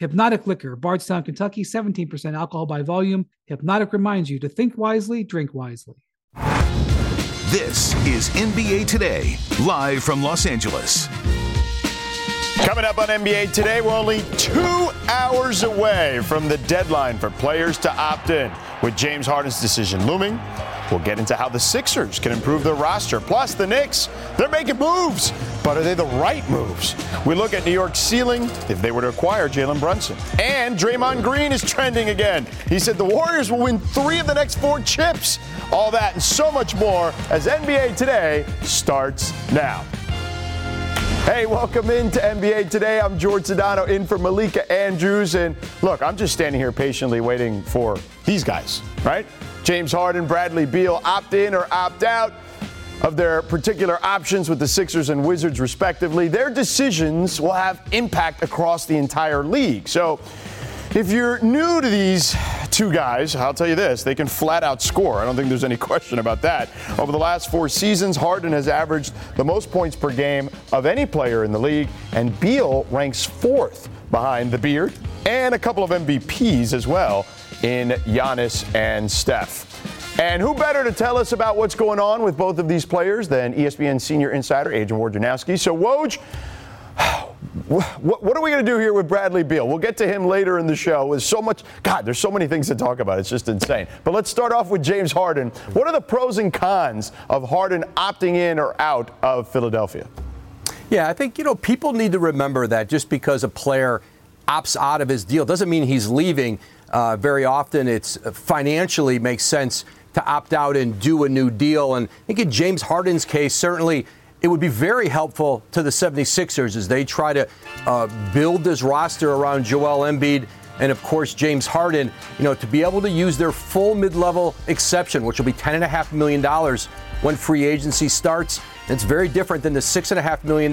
Hpnotiq Liquor, Bardstown, Kentucky, 17% alcohol by volume. Hpnotiq reminds you to think wisely, drink wisely. This is NBA Today, live from Los Angeles. Coming up on NBA Today, we're only two hours away from the deadline for players to opt in. With James Harden's decision looming, We'll get into how the Sixers can improve their roster. Plus, the Knicks, they're making moves, but are they the right moves? We look at New York's ceiling if they were to acquire Jalen Brunson. And Draymond Green is trending again. He said the Warriors will win three of the next four chips. All that and so much more as NBA Today starts now. Hey, welcome into NBA Today. I'm George Sedano in for Malika Andrews. And look, I'm just standing here patiently waiting for these guys, right? James Harden, Bradley Beal opt in or opt out of their particular options with the Sixers and Wizards, respectively. Their decisions will have impact across the entire league. So, if you're new to these two guys, I'll tell you this they can flat out score. I don't think there's any question about that. Over the last four seasons, Harden has averaged the most points per game of any player in the league, and Beal ranks fourth behind the Beard and a couple of MVPs as well in Giannis and Steph. And who better to tell us about what's going on with both of these players than ESPN senior insider Adrian Wojnarowski? So, Woj, what are we going to do here with Bradley Beal? We'll get to him later in the show. There's so much, God, there's so many things to talk about. It's just insane. But let's start off with James Harden. What are the pros and cons of Harden opting in or out of Philadelphia? Yeah, I think, you know, people need to remember that just because a player opts out of his deal doesn't mean he's leaving. Uh, very often, it's uh, financially makes sense to opt out and do a new deal. And I think in James Harden's case, certainly it would be very helpful to the 76ers as they try to uh, build this roster around Joel Embiid and of course James Harden, you know, to be able to use their full mid-level exception, which will be $10.5 million when free agency starts. It's very different than the $6.5 million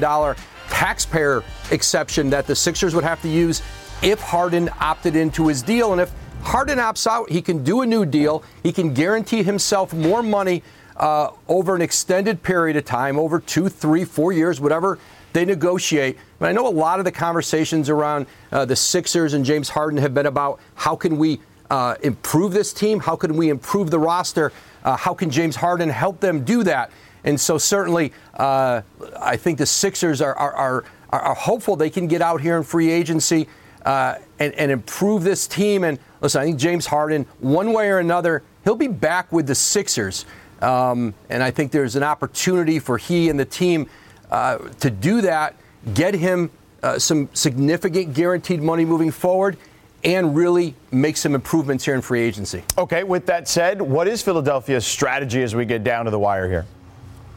taxpayer exception that the Sixers would have to use if Harden opted into his deal. And if Harden opts out, he can do a new deal. He can guarantee himself more money uh, over an extended period of time, over two, three, four years, whatever they negotiate. But I know a lot of the conversations around uh, the Sixers and James Harden have been about how can we uh, improve this team? How can we improve the roster? Uh, how can James Harden help them do that? And so certainly, uh, I think the Sixers are, are, are, are hopeful they can get out here in free agency uh, and, and improve this team. And listen, I think James Harden, one way or another, he'll be back with the Sixers. Um, and I think there's an opportunity for he and the team uh, to do that, get him uh, some significant guaranteed money moving forward, and really make some improvements here in free agency. Okay, with that said, what is Philadelphia's strategy as we get down to the wire here?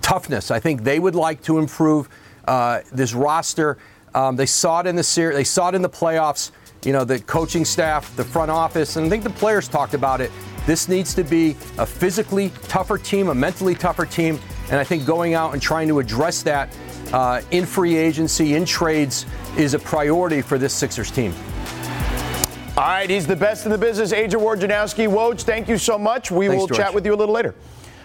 Toughness. I think they would like to improve uh, this roster. Um, they saw it in the series. They saw it in the playoffs. You know, the coaching staff, the front office, and I think the players talked about it. This needs to be a physically tougher team, a mentally tougher team, and I think going out and trying to address that uh, in free agency, in trades, is a priority for this Sixers team. All right, he's the best in the business. Adrian Wojnarowski. Woj, thank you so much. We Thanks, will George. chat with you a little later.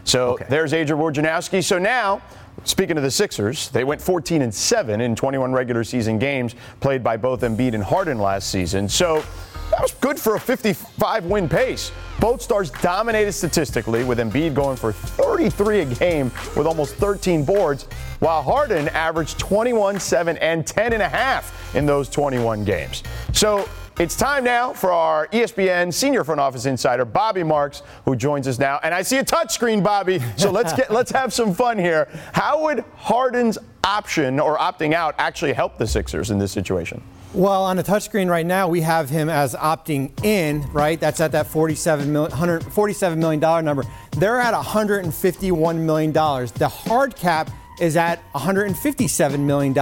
So okay. there's Adrian Wojnarowski. So now Speaking of the Sixers, they went 14 and 7 in 21 regular season games played by both Embiid and Harden last season. So that was good for a 55 win pace. Both stars dominated statistically, with Embiid going for 33 a game with almost 13 boards, while Harden averaged 21, 7, and 10 and a half in those 21 games. So it's time now for our ESPN senior front office insider, Bobby Marks, who joins us now. And I see a touchscreen, Bobby. So let's get let's have some fun here. How would Harden's option or opting out actually help the Sixers in this situation? Well, on the touchscreen right now, we have him as opting in, right? That's at that $47 million, $147 million number. They're at $151 million. The hard cap is at $157 million.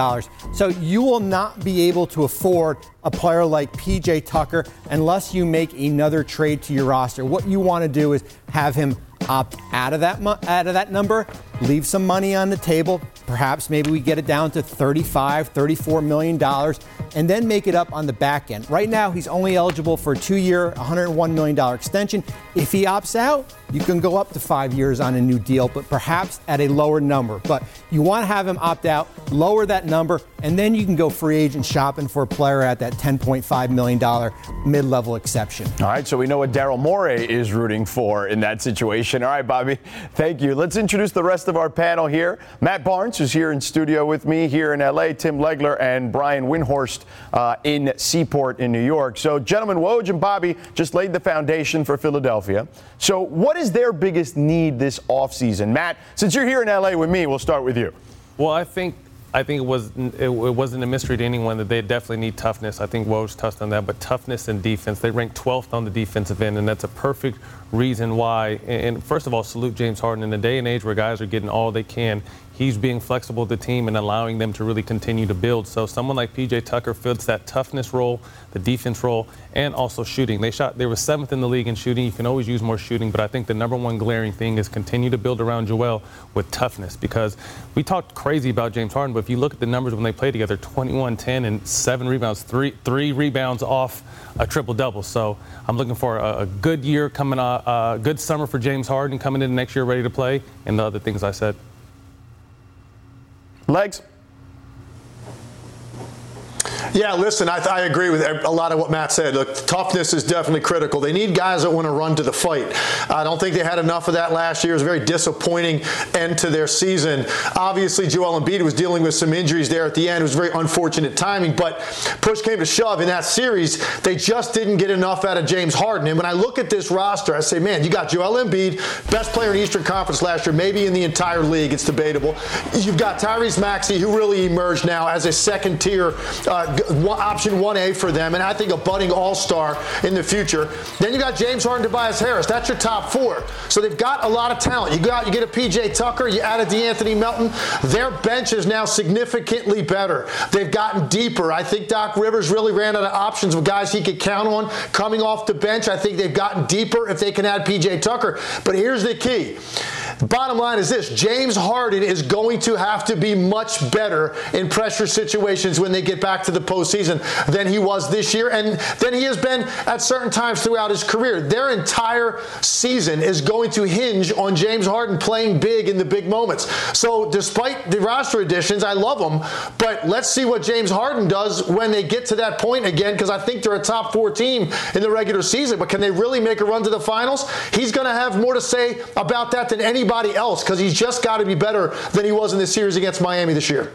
So you will not be able to afford a player like PJ Tucker unless you make another trade to your roster. What you want to do is have him opt out of that out of that number, leave some money on the table. Perhaps maybe we get it down to 35, 34 million dollars and then make it up on the back end. Right now, he's only eligible for a two-year, $101 million extension. If he opts out, you can go up to five years on a new deal, but perhaps at a lower number. But you want to have him opt out, lower that number, and then you can go free agent shopping for a player at that $10.5 million mid level exception. All right, so we know what Daryl Morey is rooting for in that situation. All right, Bobby, thank you. Let's introduce the rest of our panel here. Matt Barnes, is here in studio with me here in LA, Tim Legler, and Brian Windhorst uh, in Seaport in New York. So, gentlemen, Woj and Bobby just laid the foundation for Philadelphia. So, what is their biggest need this offseason? Matt, since you're here in LA with me, we'll start with you. Well, I think I think it was it, wasn't a mystery to anyone that they definitely need toughness. I think Woj touched on that, but toughness and defense. They rank 12th on the defensive end, and that's a perfect reason why. And first of all, salute James Harden in the day and age where guys are getting all they can he's being flexible with the team and allowing them to really continue to build. So someone like PJ Tucker fits that toughness role, the defense role, and also shooting. They shot they were seventh in the league in shooting. You can always use more shooting, but I think the number one glaring thing is continue to build around Joel with toughness because we talked crazy about James Harden, but if you look at the numbers when they play together, 21, 10, and seven rebounds, three three rebounds off a triple double. So I'm looking for a, a good year coming, a uh, good summer for James Harden coming in next year ready to play, and the other things I said. Legs. Yeah, listen, I, I, agree with a lot of what Matt said. Look, toughness is definitely critical. They need guys that want to run to the fight. I don't think they had enough of that last year. It was a very disappointing end to their season. Obviously, Joel Embiid was dealing with some injuries there at the end. It was very unfortunate timing, but push came to shove in that series. They just didn't get enough out of James Harden. And when I look at this roster, I say, man, you got Joel Embiid, best player in Eastern Conference last year, maybe in the entire league. It's debatable. You've got Tyrese Maxey, who really emerged now as a second tier uh, option 1A for them, and I think a budding all star in the future. Then you got James Harden, Tobias Harris. That's your top four. So they've got a lot of talent. You got you get a PJ Tucker, you added De'Anthony Melton. Their bench is now significantly better. They've gotten deeper. I think Doc Rivers really ran out of options of guys he could count on coming off the bench. I think they've gotten deeper if they can add PJ Tucker. But here's the key. Bottom line is this James Harden is going to have to be much better in pressure situations when they get back to the postseason than he was this year and than he has been at certain times throughout his career. Their entire season is going to hinge on James Harden playing big in the big moments. So, despite the roster additions, I love them, but let's see what James Harden does when they get to that point again because I think they're a top four team in the regular season. But can they really make a run to the finals? He's going to have more to say about that than anybody anybody else because he's just got to be better than he was in this series against Miami this year.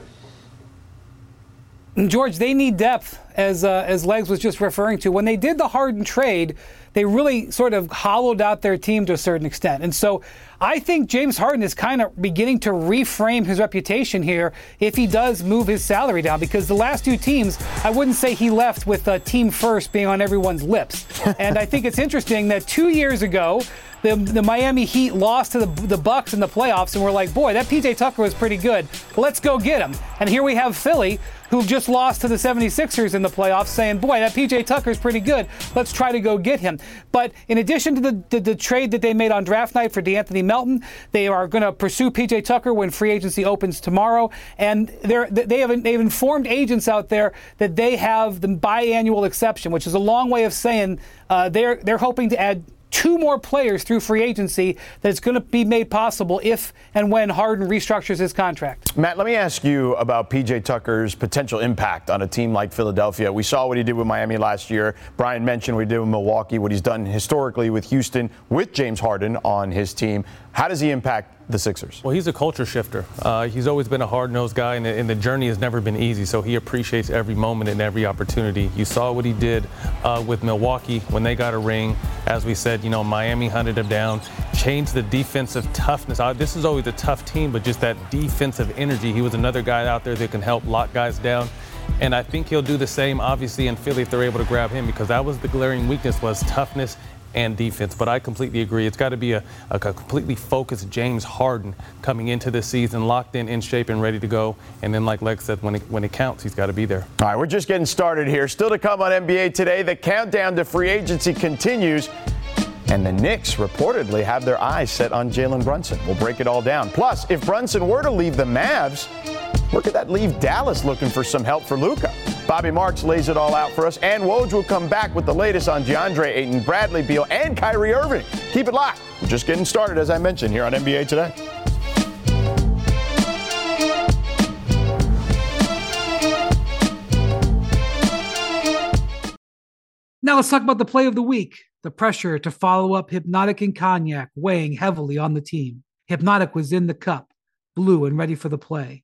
George, they need depth, as uh, as Legs was just referring to. When they did the Harden trade, they really sort of hollowed out their team to a certain extent. And so I think James Harden is kind of beginning to reframe his reputation here if he does move his salary down. Because the last two teams, I wouldn't say he left with a team first being on everyone's lips. and I think it's interesting that two years ago, the, the Miami Heat lost to the, the Bucks in the playoffs, and we're like, boy, that PJ Tucker was pretty good. Let's go get him. And here we have Philly, who just lost to the 76ers in the playoffs, saying, boy, that PJ Tucker's pretty good. Let's try to go get him. But in addition to the, the, the trade that they made on draft night for De'Anthony Melton, they are going to pursue PJ Tucker when free agency opens tomorrow. And they're, they have, they've informed agents out there that they have the biannual exception, which is a long way of saying uh, they're, they're hoping to add two more players through free agency that's going to be made possible if and when Harden restructures his contract. Matt, let me ask you about PJ Tucker's potential impact on a team like Philadelphia. We saw what he did with Miami last year. Brian mentioned what he did with Milwaukee, what he's done historically with Houston with James Harden on his team. How does he impact the Sixers? Well, he's a culture shifter. Uh, he's always been a hard nosed guy, and, and, the journey has never been easy. So he appreciates every moment and every opportunity. You saw what he did uh, with Milwaukee when they got a ring. As we said, you know, Miami hunted him down, changed the defensive toughness. Uh, this is always a tough team, but just that defensive energy. He was another guy out there that can help lock guys down. And I think he'll do the same, obviously, in Philly if they're able to grab him, because that was the glaring weakness was toughness and defense. But I completely agree. It's got to be a, a completely focused James Harden coming into this season, locked in, in shape, and ready to go. And then, like Legs said, when it, when it counts, he's got to be there. All right, we're just getting started here. Still to come on NBA today, the countdown to free agency continues. And the Knicks reportedly have their eyes set on Jalen Brunson. We'll break it all down. Plus, if Brunson were to leave the Mavs, where could that leave Dallas looking for some help for Luka? Bobby Marks lays it all out for us, and Woj will come back with the latest on DeAndre Ayton, Bradley Beal, and Kyrie Irving. Keep it locked. We're just getting started, as I mentioned, here on NBA Today. Now let's talk about the play of the week. The pressure to follow up Hpnotiq and Cognac weighing heavily on the team. Hpnotiq was in the cup, blue and ready for the play.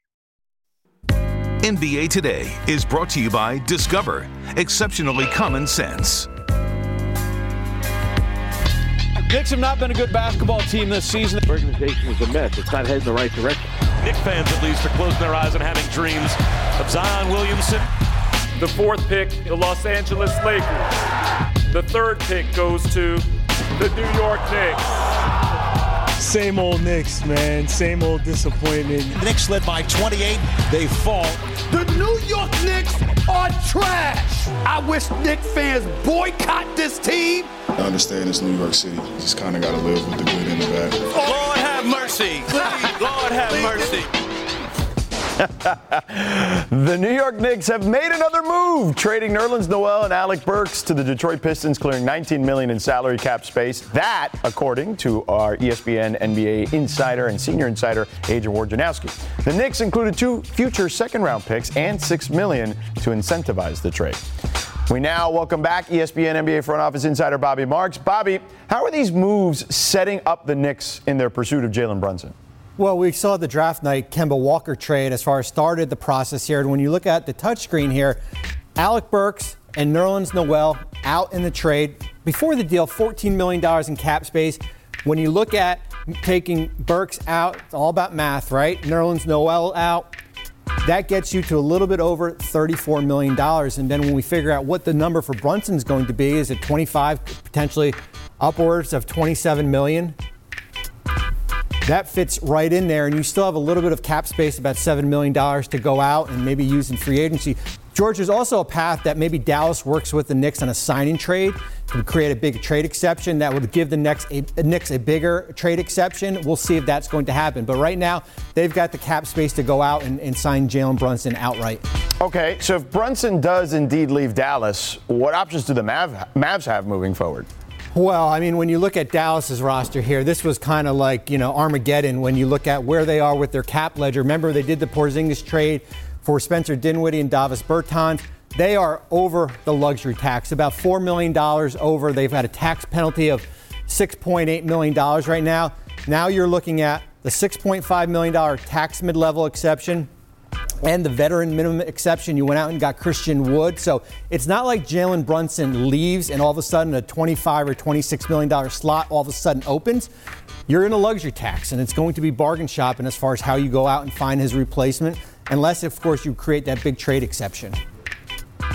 NBA Today is brought to you by Discover, exceptionally common sense. Knicks have not been a good basketball team this season. The organization is a mess. It's not heading the right direction. Knick fans, at least, are closing their eyes and having dreams of Zion Williamson. The fourth pick, the Los Angeles Lakers. The third pick goes to the New York Knicks. Same old Knicks, man. Same old disappointment. The Knicks led by 28. They fall. The New York Knicks are trash. I wish Knicks fans boycott this team. I understand it's New York City. You just kind of got to live with the good and the bad. Lord have mercy. The New York Knicks have made another move, trading Nerlens Noel and Alec Burks to the Detroit Pistons, clearing 19 million in salary cap space. That, according to our ESPN NBA insider and senior insider Adrian Wojnarowski. The Knicks included two future second-round picks and six million to incentivize the trade. We now welcome back ESPN NBA front office insider Bobby Marks. Bobby, how are these moves setting up the Knicks in their pursuit of Jalen Brunson? Well, we saw the draft night Kemba Walker trade as far as started the process here. And when you look at the touchscreen here, Alec Burks and Nerlens Noel out in the trade. Before the deal, $14 million in cap space. When you look at taking Burks out, it's all about math, right? Nerlens Noel out. That gets you to a little bit over $34 million. And then when we figure out what the number for Brunson's going to be, is it 25, potentially upwards of 27 million? That fits right in there, and you still have a little bit of cap space, about $7 million to go out and maybe use in free agency. George, there's also a path that maybe Dallas works with the Knicks on a signing trade to create a big trade exception that would give the Knicks a, Knicks a bigger trade exception. We'll see if that's going to happen. But right now, they've got the cap space to go out and, and sign Jalen Brunson outright. Okay, so if Brunson does indeed leave Dallas, what options do the Mav- Mavs have moving forward? Well, I mean, when you look at Dallas's roster here, this was kind of like, you know, Armageddon when you look at where they are with their cap ledger. Remember, they did the Porzingis trade for Spencer Dinwiddie and Davis Bertans. They are over the luxury tax, about $4 million over. They've had a tax penalty of $6.8 million right now. Now you're looking at the $6.5 million tax mid level exception and the veteran minimum exception. You went out and got Christian Wood. So it's not like Jalen Brunson leaves and all of a sudden a 25 or 26 million dollar slot all of a sudden opens. You're in a luxury tax, and it's going to be bargain shopping as far as how you go out and find his replacement, unless, of course, you create that big trade exception.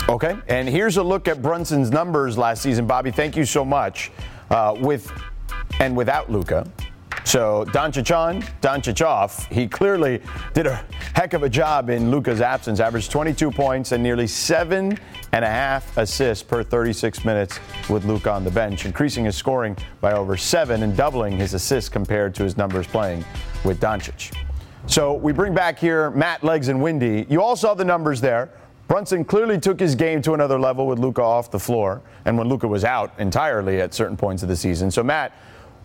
Okay, and here's a look at Brunson's numbers last season. Bobby, thank you so much. Uh, with and without Luka. So Doncic on, Doncic off. He clearly did a heck of a job in Luka's absence. Averaged 22 points and nearly seven and a half assists per 36 minutes with Luka on the bench, increasing his scoring by over seven and doubling his assists compared to his numbers playing with Doncic. So we bring back here Matt Legs and Windy. You all saw the numbers there. Brunson clearly took his game to another level with Luka off the floor, and when Luka was out entirely at certain points of the season. So Matt.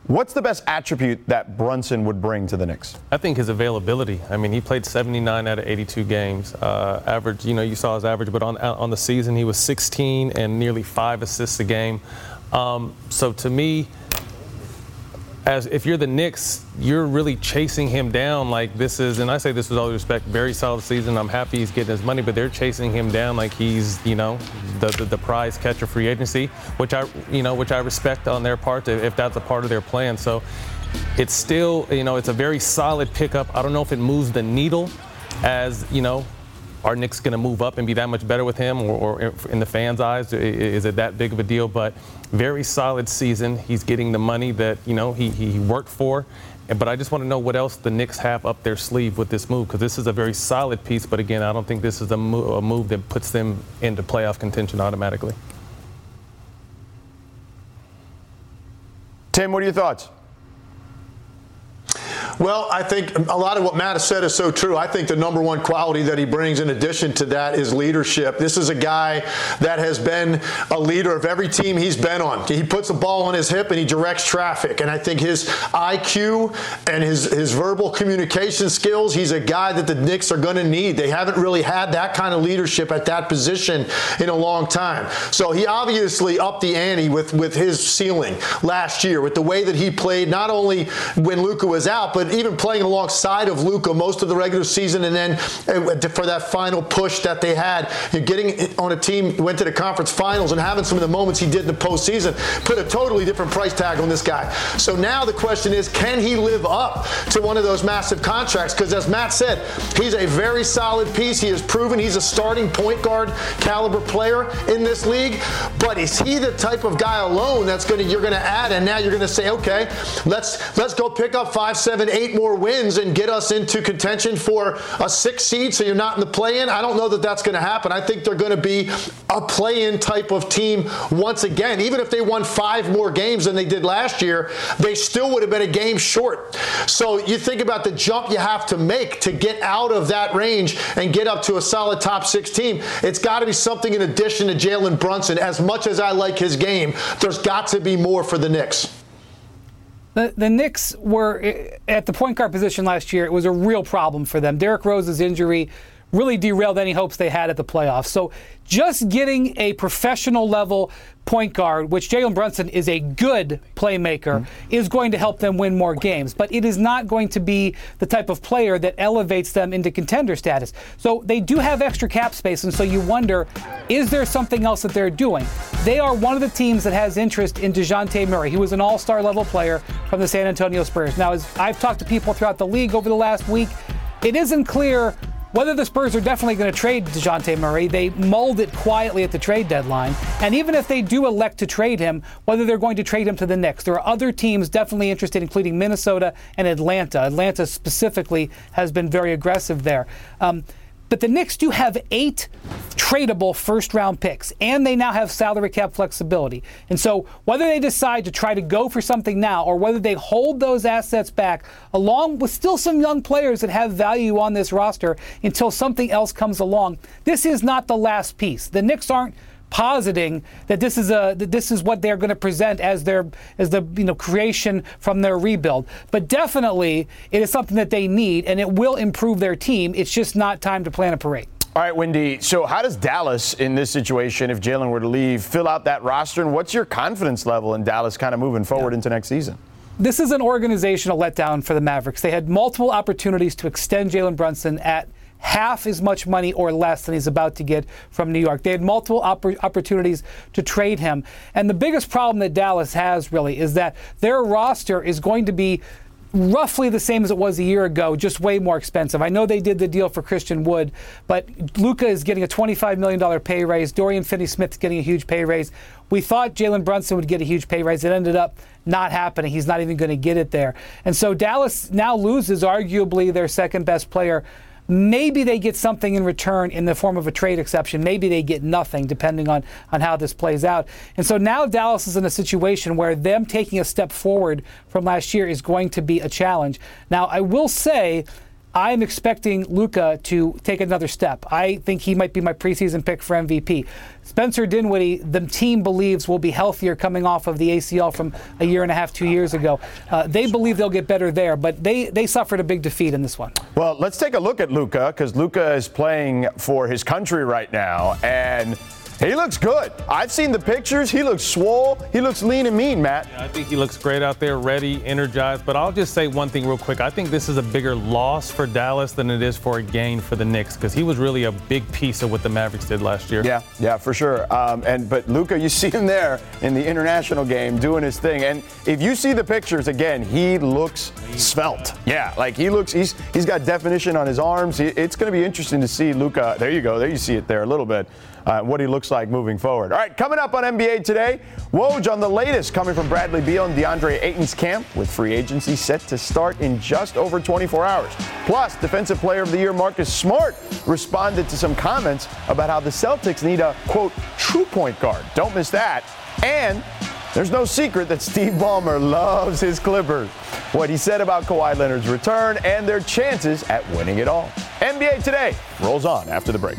What's the best attribute that Brunson would bring to the Knicks? I think his availability. I mean, he played 79 out of 82 games. Uh, average, you know, you saw his average, but on on the season he was 16 and nearly five assists a game. Um, so to me, as if you're the Knicks, you're really chasing him down like this is, and I say this with all respect, very solid season. I'm happy he's getting his money, but they're chasing him down like he's, you know, the, the, the prize catcher free agency, which I, you know, which I respect on their part if that's a part of their plan. So it's still, you know, it's a very solid pickup. I don't know if it moves the needle as, you know, are Knicks going to move up and be that much better with him, or, or, in the fans' eyes, is it that big of a deal? But very solid season. He's getting the money that you know he, he worked for. But I just want to know what else the Knicks have up their sleeve with this move because this is a very solid piece. But again, I don't think this is a, mo- a move that puts them into playoff contention automatically. Tim, what are your thoughts? Well, I think a lot of what Matt has said is so true. I think the number one quality that he brings in addition to that is leadership. This is a guy that has been a leader of every team he's been on. He puts a ball on his hip and he directs traffic. And I think his IQ and his, his verbal communication skills, he's a guy that the Knicks are going to need. They haven't really had that kind of leadership at that position in a long time. So he obviously upped the ante with, with his ceiling last year with the way that he played, not only when Luka was out, but even playing alongside of Luka most of the regular season, and then uh, for that final push that they had, you're getting on a team went to the conference finals and having some of the moments he did in the postseason put a totally different price tag on this guy. So now the question is, can he live up to one of those massive contracts? Because as Matt said, he's a very solid piece. He has proven he's a starting point guard caliber player in this league. But is he the type of guy alone that's going to you're going to add, and now you're going to say, okay, let's let's go pick up five, seven, eight eight more wins and get us into contention for a six seed so you're not in the play in. I don't know that that's going to happen. I think they're going to be a play in type of team once again. Even if they won five more games than they did last year, they still would have been a game short. So you think about the jump you have to make to get out of that range and get up to a solid top six team. It's got to be something in addition to Jalen Brunson. As much as I like his game, there's got to be more for the Knicks. The, the Knicks were at the point guard position last year. It was a real problem for them. Derrick Rose's injury really derailed any hopes they had at the playoffs. So just getting a professional level point guard, which Jalen Brunson is a good playmaker, mm-hmm. is going to help them win more games. But it is not going to be the type of player that elevates them into contender status. So they do have extra cap space, and so you wonder, is there something else that they're doing? They are one of the teams that has interest in DeJounte Murray. He was an all-star level player from the San Antonio Spurs. Now, as I've talked to people throughout the league over the last week, it isn't clear whether the Spurs are definitely going to trade DeJounte Murray, they mulled it quietly at the trade deadline. And even if they do elect to trade him, whether they're going to trade him to the Knicks, there are other teams definitely interested, including Minnesota and Atlanta. Atlanta specifically has been very aggressive there. Um, but the Knicks do have eight tradable first round picks, and they now have salary cap flexibility. And so, whether they decide to try to go for something now or whether they hold those assets back, along with still some young players that have value on this roster until something else comes along, this is not the last piece. The Knicks aren't positing that this is a that this is what they're going to present as their as the you know creation from their rebuild. But definitely, it is something that they need, and it will improve their team. It's just not time to plan a parade. All right, Windy. So, how does Dallas in this situation, if Jalen were to leave, fill out that roster? And what's your confidence level in Dallas kind of moving forward yeah. into next season? This is an organizational letdown for the Mavericks. They had multiple opportunities to extend Jalen Brunson at half as much money or less than he's about to get from New York. They had multiple opp- opportunities to trade him. And the biggest problem that Dallas has really is that their roster is going to be roughly the same as it was a year ago, just way more expensive. I know they did the deal for Christian Wood, but Luka is getting a $25 million pay raise. Dorian Finney-Smith is getting a huge pay raise. We thought Jalen Brunson would get a huge pay raise. It ended up not happening. He's not even going to get it there. And so Dallas now loses arguably their second best player Maybe they get something in return in the form of a trade exception. Maybe they get nothing, depending on, on how this plays out. And so now Dallas is in a situation where them taking a step forward from last year is going to be a challenge. Now, I will say I'm expecting Luka to take another step. I think he might be my preseason pick for MVP. Spencer Dinwiddie, the team believes, will be healthier coming off of the ACL from a year and a half, two years ago. Uh, they believe they'll get better there, but they, they suffered a big defeat in this one. Well, let's take a look at Luka because Luka is playing for his country right now, and He looks good. I've seen the pictures. He looks swole. He looks lean and mean, Matt. Yeah, I think he looks great out there, ready, energized. But I'll just say one thing real quick. I think this is a bigger loss for Dallas than it is for a gain for the Knicks because he was really a big piece of what the Mavericks did last year. Yeah, yeah, for sure. Um, and but Luka, you see him there in the international game doing his thing. And if you see the pictures again, he looks svelte. Yeah, like he looks. He's he's got definition on his arms. It's going to be interesting to see Luka. There you go. There you see it there a little bit uh, what he looks like moving forward. All right, coming up on NBA today, Woj on the latest coming from Bradley Beal and DeAndre Ayton's camp with free agency set to start in just over 24 hours. Plus, Defensive Player of the Year Marcus Smart responded to some comments about how the Celtics need a, quote, true point guard. Don't miss that. And there's no secret that Steve Ballmer loves his Clippers. What he said about Kawhi Leonard's return and their chances at winning it all. NBA Today rolls on after the break.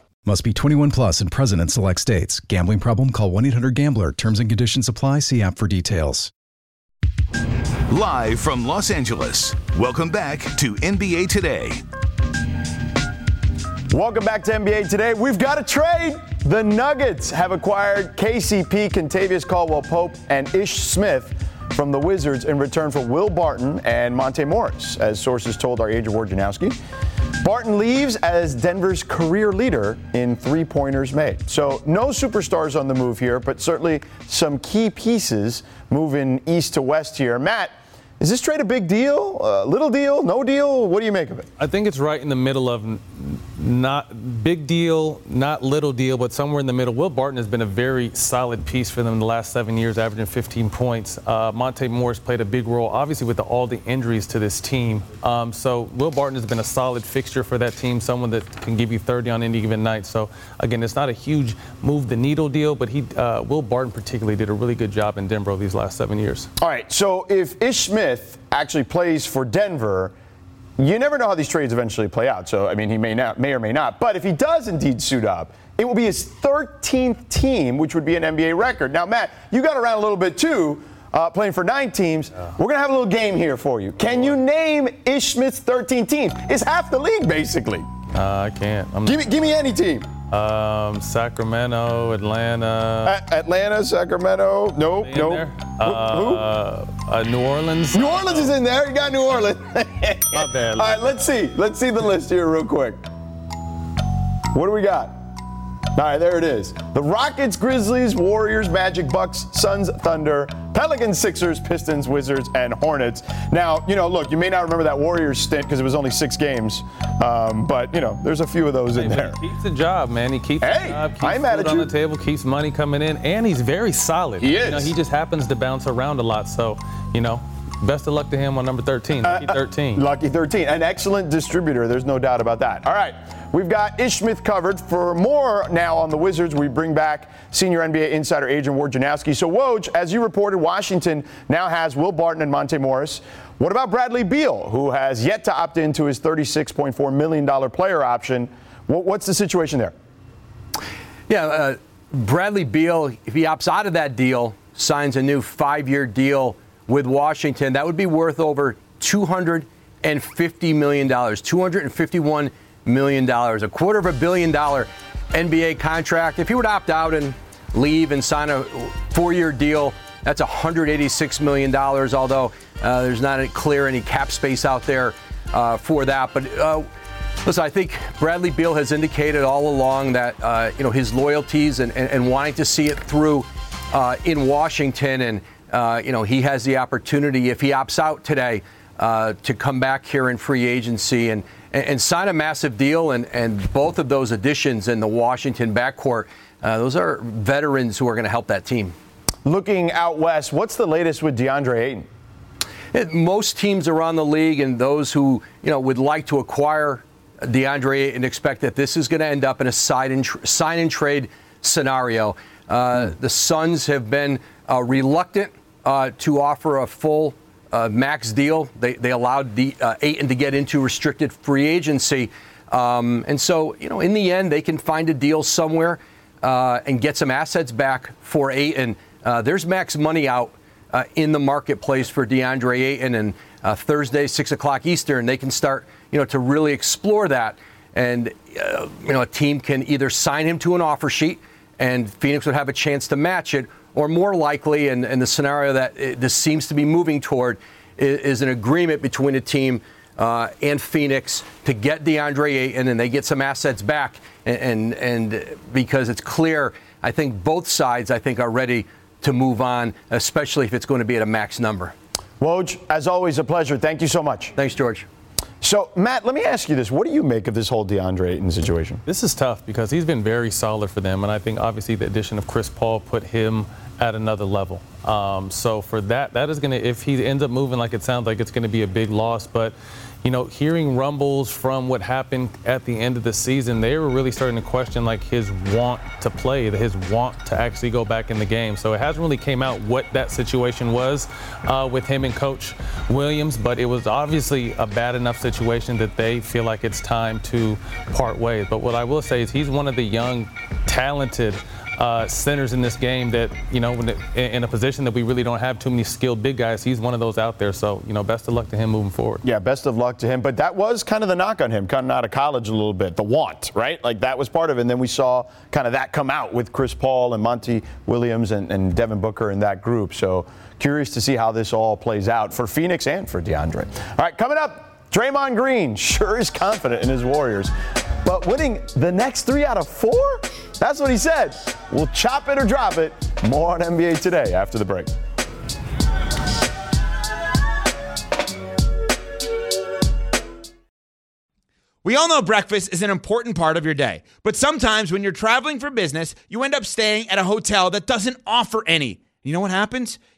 Must be 21 plus and present in select states. Gambling problem? Call 1 800 GAMBLER. Terms and conditions apply. See app for details. Live from Los Angeles. Welcome back to NBA Today. Welcome back to NBA Today. We've got a trade. The Nuggets have acquired KCP, Kentavious Caldwell Pope, and Ish Smith from the Wizards in return for Will Barton and Monte Morris, as sources told our Age Adrian Wojnarowski. Barton leaves as Denver's career leader in three pointers made. So, no superstars on the move here, but certainly some key pieces moving east to west here. Matt, is this trade a big deal? A little deal? No deal? What do you make of it? I think it's right in the middle of not big deal, not little deal, but somewhere in the middle. Will Barton has been a very solid piece for them in the last seven years, averaging 15 points. Uh, Monte Morris played a big role, obviously, with the, all the injuries to this team. Um, so Will Barton has been a solid fixture for that team, someone that can give you 30 on any given night. So again, it's not a huge move the needle deal, but he, uh, Will Barton particularly, did a really good job in Denver these last seven years. All right. So if Ish Smith Smith actually plays for Denver, you never know how these trades eventually play out. So, I mean, he may not, may or may not. But if he does indeed suit up, it will be his 13th team, which would be an NBA record. Now, Matt, you got around a little bit too, uh, playing for nine teams. We're going to have a little game here for you. Can you name Ish Smith's 13 teams? It's half the league, basically. Uh, I can't. I'm give, me, give me any team. Um, Sacramento, Atlanta. A- Atlanta, Sacramento. Nope, nope. Uh, Who? Uh, New Orleans. New Orleans is in there. You got New Orleans. My bad. All right, let's see. Let's see the list here real quick. What do we got? All right, there it is. The Rockets, Grizzlies, Warriors, Magic, Bucks, Suns, Thunder, Pelicans, Sixers, Pistons, Wizards, and Hornets. Now, you know, look, you may not remember that Warriors stint because it was only six games, um, but you know, there's a few of those hey, in there. He keeps the job, man. He keeps hey, the job, keeps I'm food on the table, keeps money coming in, and he's very solid. He is. You know, he just happens to bounce around a lot, so you know. Best of luck to him on number 13. Lucky uh, 13. lucky 13. An excellent distributor. There's no doubt about that. All right. We've got Ish Smith covered. For more now on the Wizards, we bring back senior NBA insider Adrian Wojnarowski. So, Woj, as you reported, Washington now has Will Barton and Monte Morris. What about Bradley Beal, who has yet to opt into his $36.4 million player option? What's the situation there? Yeah, uh, Bradley Beal, if he opts out of that deal, signs a new five year deal with Washington, that would be worth over $250 million, $251 million, dollars, a quarter of a billion dollar NBA contract. If he would opt out and leave and sign a four year deal, that's $186 million, although uh, there's not clear any cap space out there uh, for that. But uh, listen, I think Bradley Beal has indicated all along that uh, you know his loyalties and, and, and, wanting to see it through uh, in Washington and uh, you know, he has the opportunity, if he opts out today, uh, to come back here in free agency and, and, sign a massive deal. And, and both of those additions in the Washington backcourt, uh, those are veterans who are going to help that team. Looking out west, what's the latest with DeAndre Ayton? It, most teams around the league and those who you know would like to acquire DeAndre and expect that this is going to end up in a sign and, tr- sign and trade scenario. Uh, the Suns have been uh, reluctant uh, to offer a full uh, max deal. They, they allowed the uh, Ayton to get into restricted free agency. Um, and so, you know, in the end, they can find a deal somewhere uh, and get some assets back for Ayton. there's max money out in the marketplace for DeAndre Ayton. And Thursday, 6 o'clock Eastern, they can start, you know, to really explore that. And, you know, a team can either sign him to an offer sheet – and Phoenix would have a chance to match it, or more likely, and, and the scenario that it, this seems to be moving toward, is, is an agreement between a team uh, and Phoenix to get DeAndre Ayton, and they get some assets back, and, and, and because it's clear, I think both sides, I think, are ready to move on, especially if it's going to be at a max number. Woj, as always, a pleasure. Thank you so much. Thanks, George. So, Matt, let me ask you this. What do you make of this whole DeAndre Ayton situation? This is tough because he's been very solid for them. And I think obviously the addition of Chris Paul put him at another level. Um, so for that, that is going to, if he ends up moving like it sounds like it's going to be a big loss. But you know, hearing rumbles from what happened at the end of the season, they were really starting to question like his want to play, his want to actually go back in the game. So it hasn't really came out what that situation was uh, with him and Coach Williams, but it was obviously a bad enough situation that they feel like it's time to part ways. But what I will say is he's one of the young, talented uh, centers in this game that, you know, in a position that we really don't have too many skilled big guys, he's one of those out there. So, you know, best of luck to him moving forward. Yeah, best of luck to him. But that was kind of the knock on him coming out of college a little bit, the want, right? Like that was part of it. And then we saw kind of that come out with Chris Paul and Monty Williams and, and Devin Booker in that group. So curious to see how this all plays out for Phoenix and for DeAndre. All right, coming up. Draymond Green sure is confident in his Warriors, but winning the next three out of four? That's what he said. We'll chop it or drop it. More on NBA today after the break. We all know breakfast is an important part of your day, but sometimes when you're traveling for business, you end up staying at a hotel that doesn't offer any. You know what happens?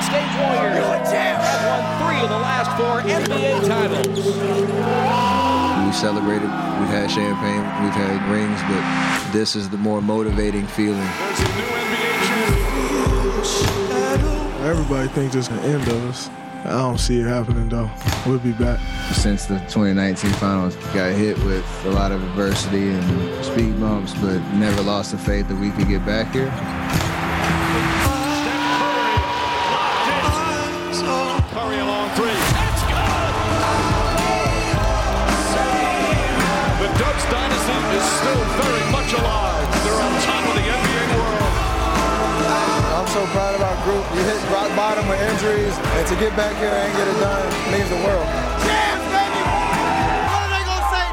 Golden State Warriors have won three of the last four NBA titles. We celebrated, we've had champagne, we've had rings, but this is the more motivating feeling. Everybody thinks it's the end of us. I don't see it happening though. We'll be back. Since the 2019 finals, got hit with a lot of adversity and speed bumps, but never lost the faith that we could get back here. Still very much alive. They're on top of the NBA world. I'm so proud of our group. You hit rock bottom with injuries, and to get back here and get it done means the world. Champs, baby! What are they going to say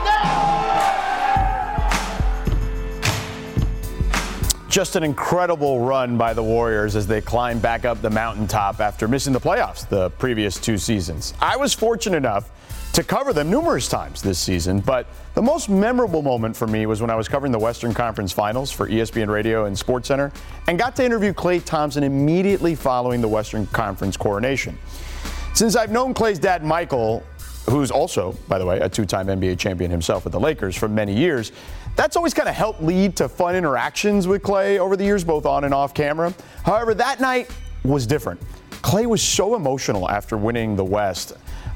Just an incredible run by the Warriors as they climb back up the mountaintop after missing the playoffs the previous two seasons. I was fortunate enough to cover them numerous times this season, but the most memorable moment for me was when I was covering the Western Conference Finals for ESPN Radio and SportsCenter and got to interview Klay Thompson immediately following the Western Conference coronation. Since I've known Klay's dad, Michael, who's also, by the way, a two time NBA champion himself with the Lakers for many years, that's always kind of helped lead to fun interactions with Klay over the years, both on and off camera. However, that night was different. Klay was so emotional after winning the West.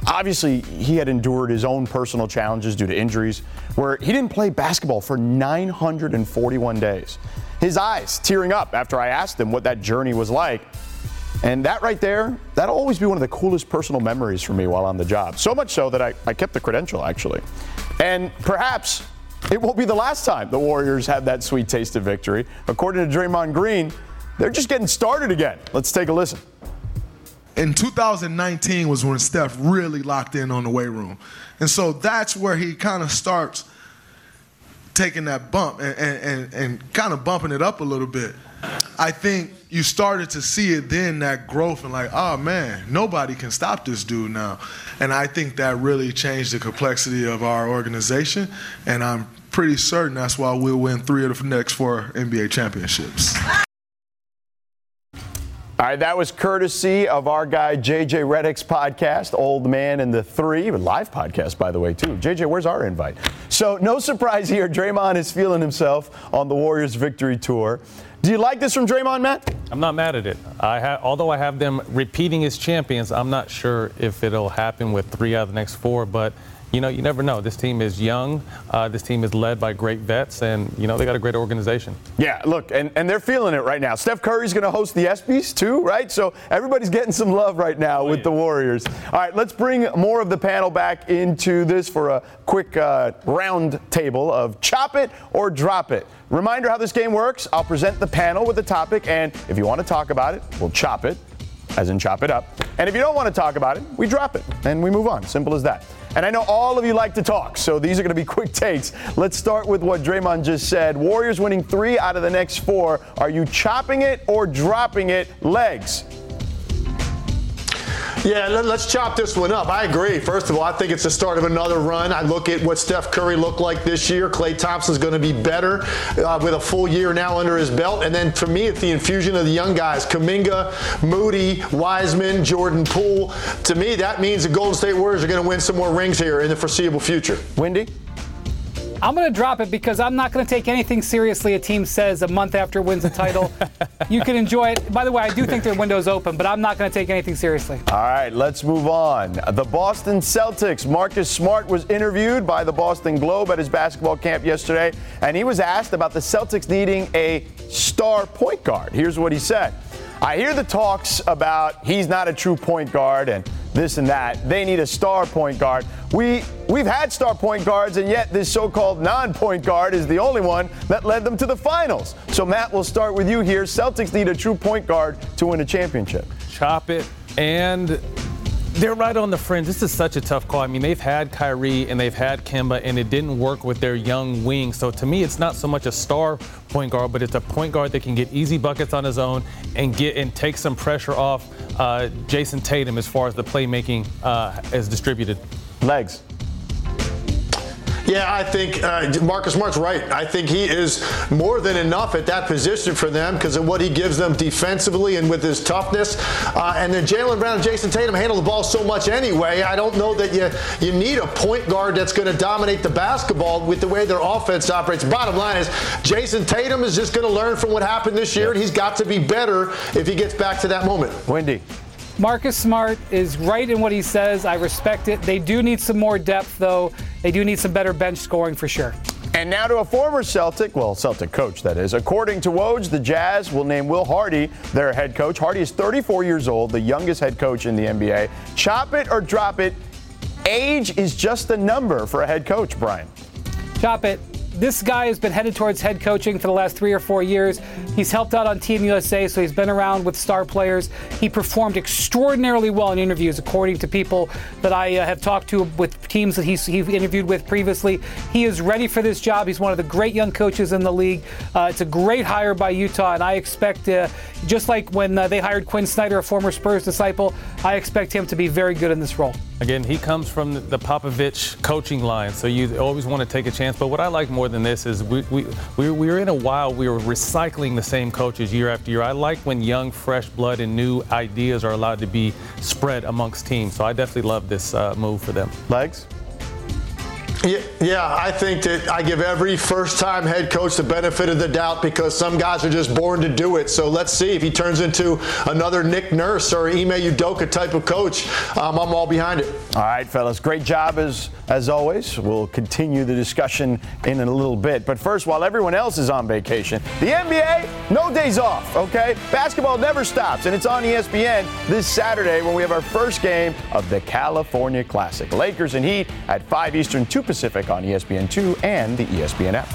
Obviously, he had endured his own personal challenges due to injuries, where he didn't play basketball for 941 days. His eyes tearing up after I asked him what that journey was like. And that right there, that'll always be one of the coolest personal memories for me while on the job. So much so that I, I kept the credential, actually. And perhaps it won't be the last time the Warriors have that sweet taste of victory. According to Draymond Green, they're just getting started again. Let's take a listen. In 2019 was when Steph really locked in on the weight room. And so that's where he kind of starts taking that bump and, and, and, kind of bumping it up a little bit. I think you started to see it then that growth and like, oh man, nobody can stop this dude now. And I think that really changed the complexity of our organization. And I'm pretty certain that's why we'll win three of the next four NBA championships. All right, that was courtesy of our guy JJ Redick's podcast, Old Man and the Three, live podcast by the way too. JJ, where's our invite? So no surprise here, Draymond is feeling himself on the Warriors victory tour. Do you like this from Draymond, Matt? I'm not mad at it. I ha- although I have them repeating as champions, I'm not sure if it'll happen with three out of the next four, but you know, you never know. This team is young. Uh, this team is led by great vets, and you know they got a great organization. Yeah, look, and, and they're feeling it right now. Steph Curry's going to host the ESPYS too, right? So everybody's getting some love right now with the Warriors. All right, let's bring more of the panel back into this for a quick uh, round table of chop it or drop it. Reminder how this game works. I'll present the panel with the topic, and if you want to talk about it, we'll chop it, as in chop it up. And if you don't want to talk about it, we drop it and we move on. Simple as that. And I know all of you like to talk, so these are going to be quick takes. Let's start with what Draymond just said. Warriors winning three out of the next four. Are you chopping it or dropping it? Legs. Yeah, let, us chop this one up. I agree. First of all, I think it's the start of another run. I look at what Steph Curry looked like this year. Klay Thompson's going to be better uh, with a full year now under his belt. And then for me, it's the infusion of the young guys Kuminga, Moody, Wiseman, Jordan Poole. To me, that means the Golden State Warriors are going to win some more rings here in the foreseeable future. Windy? I'm going to drop it because I'm not going to take anything seriously a team says a month after it wins a title. you can enjoy it. By the way, I do think their window's open, but I'm not going to take anything seriously. All right, let's move on. The Boston Celtics. Marcus Smart was interviewed by the Boston Globe at his basketball camp yesterday, and he was asked about the Celtics needing a star point guard. Here's what he said. I hear the talks about he's not a true point guard and this and that. They need a star point guard. We we've had star point guards, and yet this so-called non-point guard is the only one that led them to the finals. So Matt, we'll start with you here. Celtics need a true point guard to win a championship. Chop it and they're right on the fringe. This is such a tough call. I mean, they've had Kyrie and they've had Kemba, and it didn't work with their young wing. So to me, it's not so much a star point guard, but it's a point guard that can get easy buckets on his own and get and take some pressure off uh, Jayson Tatum as far as the playmaking uh, is distributed. Legs. Yeah, I think uh, Marcus Smart's right. I think he is more than enough at that position for them because of what he gives them defensively and with his toughness. Uh, and then Jaylen Brown and Jayson Tatum handle the ball so much anyway. I don't know that you you need a point guard that's going to dominate the basketball with the way their offense operates. Bottom line is Jayson Tatum is just going to learn from what happened this year, and he's got to be better if he gets back to that moment. Windy. Marcus Smart is right in what he says. I respect it. They do need some more depth, though. They do need some better bench scoring for sure. And now to a former Celtic, well, Celtic coach, that is. According to Woj, the Jazz will name Will Hardy their head coach. Hardy is 34 years old, the youngest head coach in the NBA. Chop it or drop it. Age is just a number for a head coach, Brian. Chop it this guy has been headed towards head coaching for the last three or four years. He's helped out on Team USA, so he's been around with star players. He performed extraordinarily well in interviews, according to people that I uh, have talked to with teams that he's, he's interviewed with previously. He is ready for this job. He's one of the great young coaches in the league. Uh, it's a great hire by Utah, and I expect, uh, just like when uh, they hired Quin Snyder, a former Spurs disciple, I expect him to be very good in this role. Again, he comes from the Popovich coaching line, so you always want to take a chance. But what I like more than this is we, we, we, we were in a while, we were recycling the same coaches year after year. I like when young, fresh blood and new ideas are allowed to be spread amongst teams. So I definitely love this uh, move for them. Legs? Yeah, I think that I give every first time head coach the benefit of the doubt because some guys are just born to do it. So let's see if he turns into another Nick Nurse or Ime Udoka type of coach. Um, I'm all behind it. All right, fellas. Great job as, as always. We'll continue the discussion in a little bit. But first, while everyone else is on vacation, the NBA, no days off, okay? Basketball never stops, and it's on ESPN this Saturday when we have our first game of the California Classic. Lakers and Heat at 5 Eastern, 2 Pacific on ESPN2 and the ESPN app.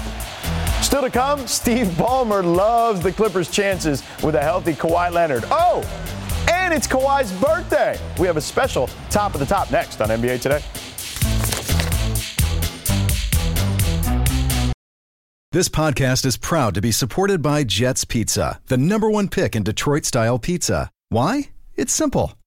Still to come, Steve Ballmer loves the Clippers' chances with a healthy Kawhi Leonard. Oh, and it's Kawhi's birthday. We have a special top of the top next on NBA Today. This podcast is proud to be supported by Jets Pizza, the number one pick in Detroit style pizza. Why? It's simple.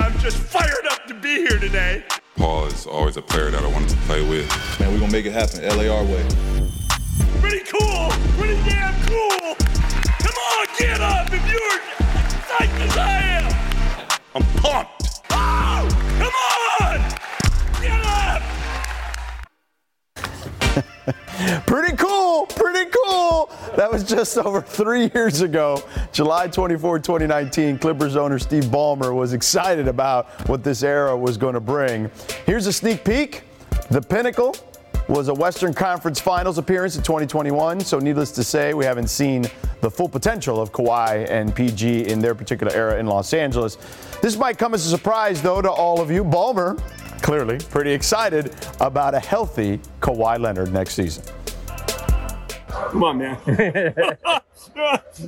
I'm just fired up to be here today. Paul is always a player that I wanted to play with. Man, we're gonna make it happen. LAR way. Pretty cool. Pretty damn cool. Come on, get up if you're psyched as I am. I'm pumped. Oh, Pretty cool, pretty cool. That was just over three years ago, July 24, 2019. Clippers owner Steve Ballmer was excited about what this era was going to bring. Here's a sneak peek. The pinnacle was a Western Conference Finals appearance in 2021. So, needless to say, we haven't seen the full potential of Kawhi and PG in their particular era in Los Angeles. This might come as a surprise, though, to all of you. Ballmer, clearly, pretty excited about a healthy Kawhi Leonard next season. Come on, man.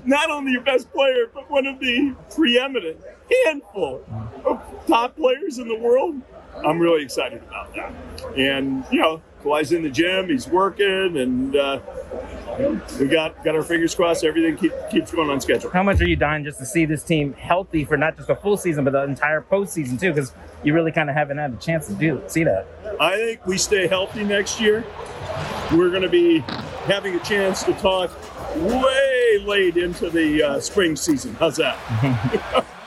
Not only your best player, but one of the preeminent handful of top players in the world. I'm really excited about that. And, you know, Kawhi's in the gym, he's working, and uh, we got got our fingers crossed. Everything keep, keeps going on schedule. How much are you dying just to see this team healthy for not just the full season, but the entire postseason too? Because you really kind of haven't had a chance to do see that. I think we stay healthy next year. We're going to be having a chance to talk way late into the uh, spring season. How's that?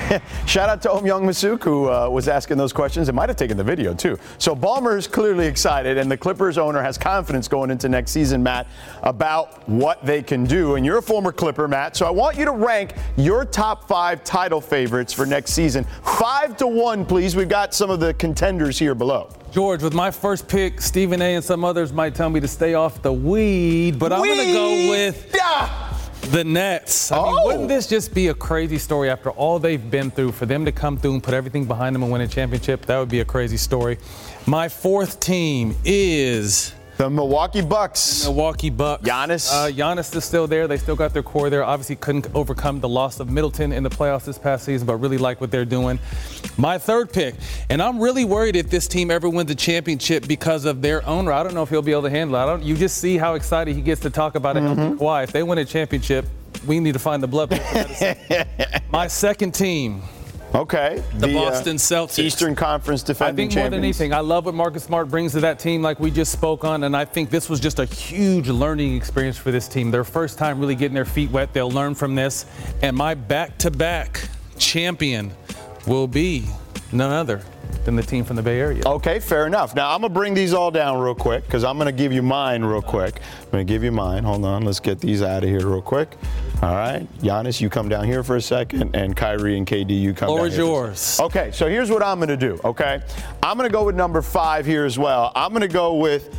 Shout out to Ohm Youngmisuk, who uh, was asking those questions and might have taken the video too. So Ballmer is clearly excited, and the Clippers owner has confidence going into next season, Matt, about what they can do. And you're a former Clipper, Matt, so I want you to rank your top five title favorites for next season. Five to one, please. We've got some of the contenders here below. George, with my first pick, Stephen A. and some others might tell me to stay off the weed, but I'm going to go with the Nets. I mean, wouldn't oh. this just be a crazy story after all they've been through? For them to come through and put everything behind them and win a championship, that would be a crazy story. My fourth team is. The Milwaukee Bucks. Milwaukee Bucks. Giannis. Uh, Giannis is still there. They still got their core there. Obviously, couldn't overcome the loss of Middleton in the playoffs this past season, but really like what they're doing. My third pick, and I'm really worried if this team ever wins a championship because of their owner. I don't know if he'll be able to handle it. I don't. You just see how excited he gets to talk about it. Mm-hmm. Kawhi. If they win a championship, we need to find the blood. My second team. Okay. The, uh, Boston Celtics. Eastern Conference defending I think more champions. than anything, I love what Marcus Smart brings to that team, like we just spoke on, and I think this was just a huge learning experience for this team. Their first time really getting their feet wet. They'll learn from this. And my back-to-back champion will be none other than the team from the Bay Area. Okay, fair enough. Now I'm gonna bring these all down real quick because I'm gonna give you mine real quick. I'm gonna give you mine. Hold on, let's get these out of here real quick. All right, Giannis, you come down here for a second, and Kyrie and KD, you come Floor down is here for yours. Okay, so here's what I'm gonna do. Okay, I'm gonna go with number five here as well. I'm gonna go with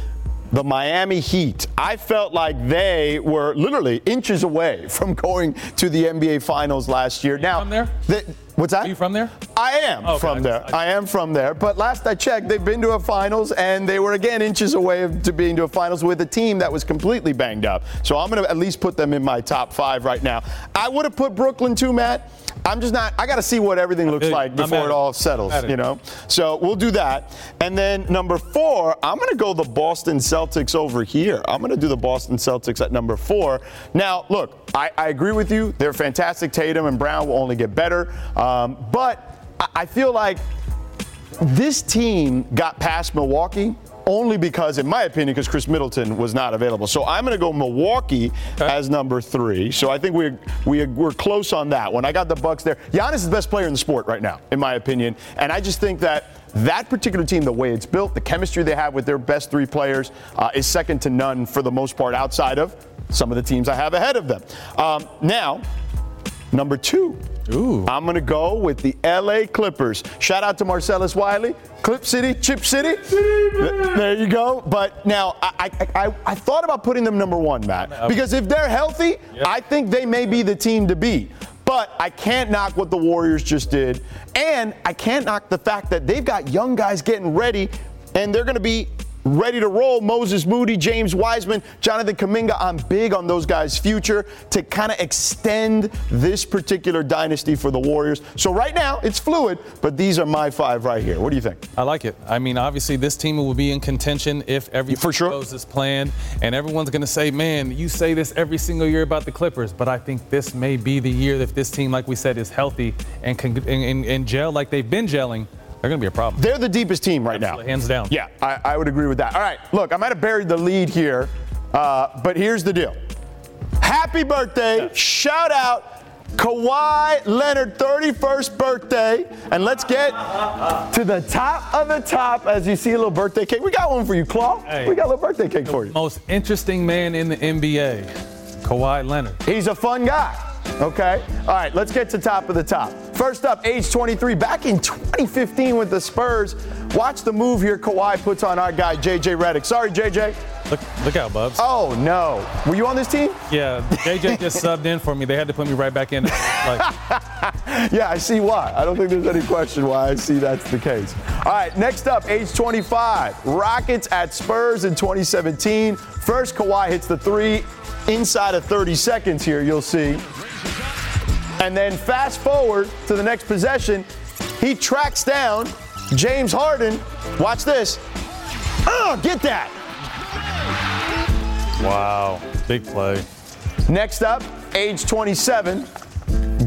the Miami Heat. I felt like they were literally inches away from going to the NBA Finals last year. now, there? the- what's that? Are you from there? I am oh, Okay, from I there. just- I am from there. But last I checked, they've been to a finals, and they were again inches away of- to being to a finals with a team that was completely banged up. So I'm going to at least put them in my top five right now. I would have put Brooklyn too, Matt. I'm just not. I got to see what everything looks like before it it. all settles. It. You know. So we'll do that. And then number four, I'm going to go the Boston Celtics over here. I'm going to do the Boston Celtics at number four. Now, look, I, I agree with you. They're fantastic. Tatum and Brown will only get better. Um, but I, I feel like this team got past Milwaukee only because, in my opinion, because Khris Middleton was not available. So I'm going to go Milwaukee as number three. So I think we're, we, we're close on that one. I got the Bucks there. Giannis is the best player in the sport right now, in my opinion. And I just think that that particular team, the way it's built, the chemistry they have with their best three players, uh, is second to none for the most part outside of some of the teams I have ahead of them. Um, now, number two. Ooh. I'm going to go with the LA Clippers. Shout out to Marcellus Wiley. Clip City, Chip City. There you go. But now, I, I, I, I thought about putting them number one, Matt, because if they're healthy, I think they may be the team to beat. But I can't knock what the Warriors just did. And I can't knock the fact that they've got young guys getting ready, and they're going to be ready to roll. Moses Moody, James Wiseman, Jonathan Kuminga. I'm big on those guys' future to kind of extend this particular dynasty for the Warriors. So right now it's fluid, but these are my five right here. What do you think? I like it. I mean, obviously, this team will be in contention if everything sure. goes as planned. And everyone's going to say, man, you say this every single year about the Clippers, but I think this may be the year if this team, like we said, is healthy and can and, and, and gel like they've been gelling. They're going to be a problem. They're the deepest team right now. Hands down. Yeah, I, I would agree with that. All right, look, I might have buried the lead here, uh, but here's the deal. Happy birthday. Shout out Kawhi Leonard, 31st birthday. And let's get to the top of the top as you see a little birthday cake. We got one for you, Claw. Hey. We got a little birthday cake for you. Most interesting man in the NBA, Kawhi Leonard. He's a fun guy. Okay. All right, let's get to top of the top. First up, age 23, back in 2015 with the Spurs. Watch the move here Kawhi puts on our guy, JJ Redick. Sorry, JJ. Look, look out, Bubs. Oh, no. Were you on this team? Yeah, JJ just subbed in for me. They had to put me right back in. Like, yeah, I see why. I don't think there's any question why I see that's the case. All right, next up, age 25. Rockets at Spurs in 2017. First, Kawhi hits the three inside of 30 seconds here, you'll see. And then fast forward to the next possession, he tracks down James Harden. Watch this. Oh, get that. wow, big play. Next up, age 27,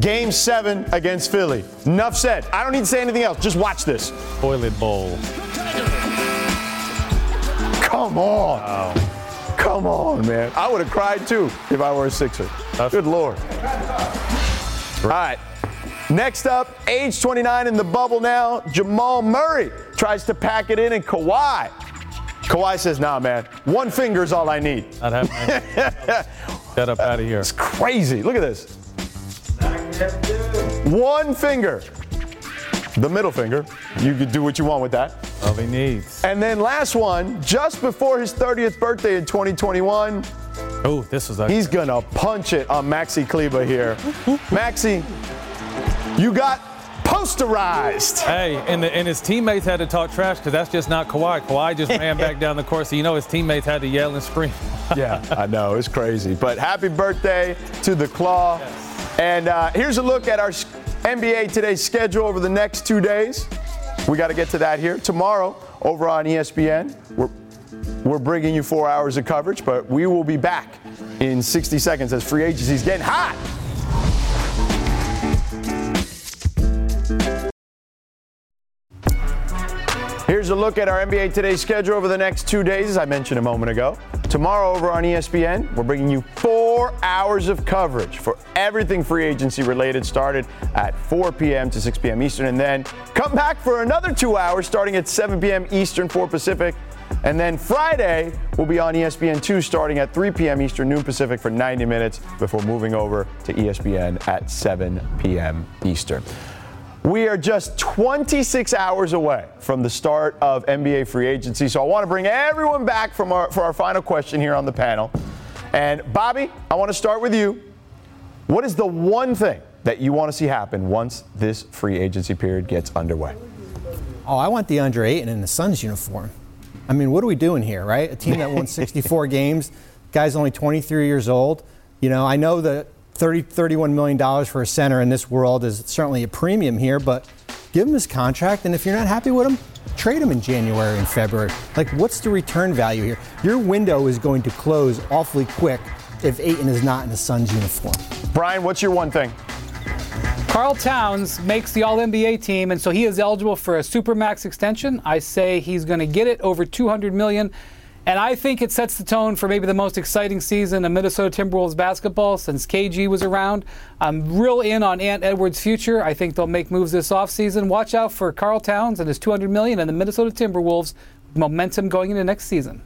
game seven against Philly. Enough said. I don't need to say anything else. Just watch this. Toilet bowl. Come on. Wow. Come on, man. I would have cried too if I were a Sixer. Good Lord. All right. Next up, age 29 in the bubble now, Jamal Murray tries to pack it in, and Kawhi. Kawhi says, nah, man, one finger is all I need. Not happening. Get up out of here. It's crazy. Look at this. One finger. The middle finger. You could do what you want with that. All he needs. And then last one, just before his 30th birthday in 2021. Oh, this was He's gonna punch it on Maxi Kleber here. Maxi, you got posterized. Hey, and, the, and his teammates had to talk trash because that's just not Kawhi. Kawhi just ran back down the court, so you know his teammates had to yell and scream. yeah, I know it's crazy. But happy birthday to the Claw. And uh, here's a look at our NBA Today's schedule over the next two days. We got to get to that here tomorrow over on ESPN. We're we're bringing you four hours of coverage, but we will be back in 60 seconds as free agency is getting hot. Here's a look at our NBA Today schedule over the next two days, as I mentioned a moment ago. Tomorrow over on ESPN, we're bringing you four hours of coverage for everything free agency related, started at 4 p.m. to 6 p.m. Eastern, and then come back for another two hours starting at 7 p.m. Eastern, 4 Pacific. And then Friday, we'll be on E ESPN2 starting at 3 p.m. Eastern, noon Pacific for 90 minutes before moving over to ESPN at 7 p.m. Eastern. We are just 26 hours away from the start of NBA free agency. So I want to bring everyone back from our, for our final question here on the panel. And Bobby, I want to start with you. What is the one thing that you want to see happen once this free agency period gets underway? Oh, I want DeAndre Ayton in the Suns uniform. I mean, what are we doing here, right? A team that won 64 games, guy's only 23 years old. You know, I know that 30, 31 million dollars for a center in this world is certainly a premium here, but give him his contract, and if you're not happy with him, trade him in January and February. Like, what's the return value here? Your window is going to close awfully quick if Ayton is not in the Suns uniform. Brian, what's your one thing? Karl Towns makes the All NBA team, and so he is eligible for a supermax extension. I say he's going to get it over 200 million, and I think it sets the tone for maybe the most exciting season of Minnesota Timberwolves basketball since KG was around. I'm real in on Ant Edwards' future. I think they'll make moves this offseason. Watch out for Karl Towns and his 200 million and the Minnesota Timberwolves momentum going into next season.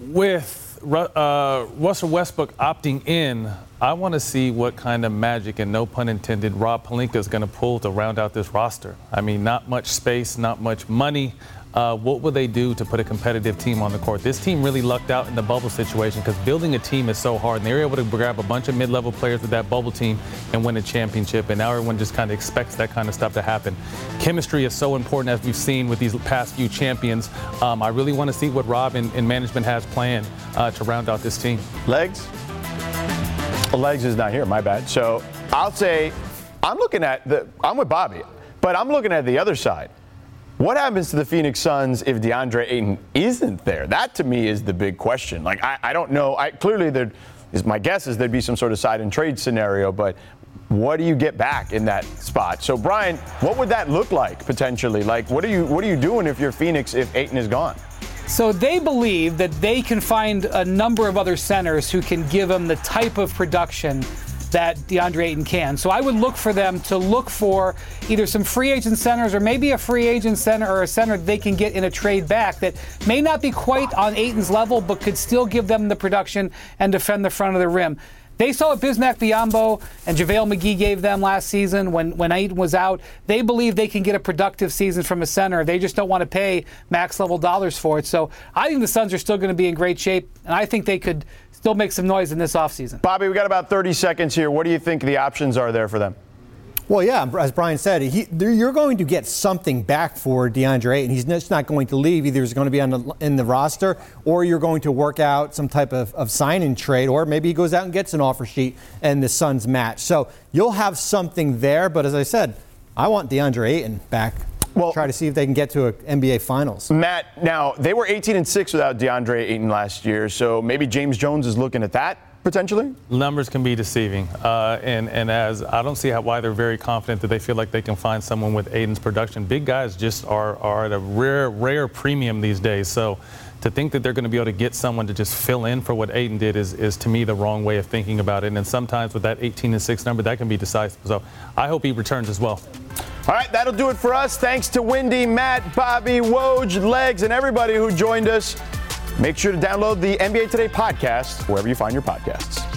With uh, Russell Westbrook opting in, I want to see what kind of magic, and no pun intended, Rob Pelinka is going to pull to round out this roster. I mean, not much space, not much money. Uh, what will they do to put a competitive team on the court? This team really lucked out in the bubble situation because building a team is so hard. And they were able to grab a bunch of mid-level players with that bubble team and win a championship. And now everyone just kind of expects that kind of stuff to happen. Chemistry is so important as we've seen with these past few champions. Um, I really want to see what Rob and, and management has planned uh, to round out this team. Legs? Legs is not here. My bad. So I'll say I'm looking at the. I'm with Bobby, but I'm looking at the other side. What happens to the Phoenix Suns if DeAndre Ayton isn't there? That to me is the big question. Like I, I don't know. I clearly there is my guess is there'd be some sort of side and trade scenario, but what do you get back in that spot? So Brian, what would that look like potentially? Like what are you what are you doing if you're Phoenix if Ayton is gone? So they believe that they can find a number of other centers who can give them the type of production that DeAndre Ayton can. So I would look for them to look for either some free agent centers or maybe a free agent center or a center they can get in a trade back that may not be quite on Ayton's level, but could still give them the production and defend the front of the rim. They saw what Bismack Biyombo and JaVale McGee gave them last season when, when Ayton was out. They believe they can get a productive season from a center. They just don't want to pay max level dollars for it. So I think the Suns are still going to be in great shape, and I think they could still make some noise in this offseason. Bobby, we got about 30 seconds here. What do you think the options are there for them? Well, yeah, as Brian said, he, you're going to get something back for DeAndre Ayton. He's just not going to leave. Either he's going to be on the, in the roster, or you're going to work out some type of, of sign and trade, or maybe he goes out and gets an offer sheet and the Suns match. So you'll have something there. But as I said, I want DeAndre Ayton back. Well, try to see if they can get to an NBA Finals. Matt, now they were 18 and six without DeAndre Ayton last year, so maybe James Jones is looking at that potentially? Numbers can be deceiving, uh, and and as I don't see how, why they're very confident that they feel like they can find someone with Ayton's production. Big guys just are are at a rare rare premium these days. So to think that they're going to be able to get someone to just fill in for what Ayton did is, is to me the wrong way of thinking about it. And sometimes with that 18 and 6 number, that can be decisive. So I hope he returns as well. All right, that'll do it for us. Thanks to Windy, Matt, Bobby, Woj, Legs, and everybody who joined us. Make sure to download the NBA Today podcast wherever you find your podcasts.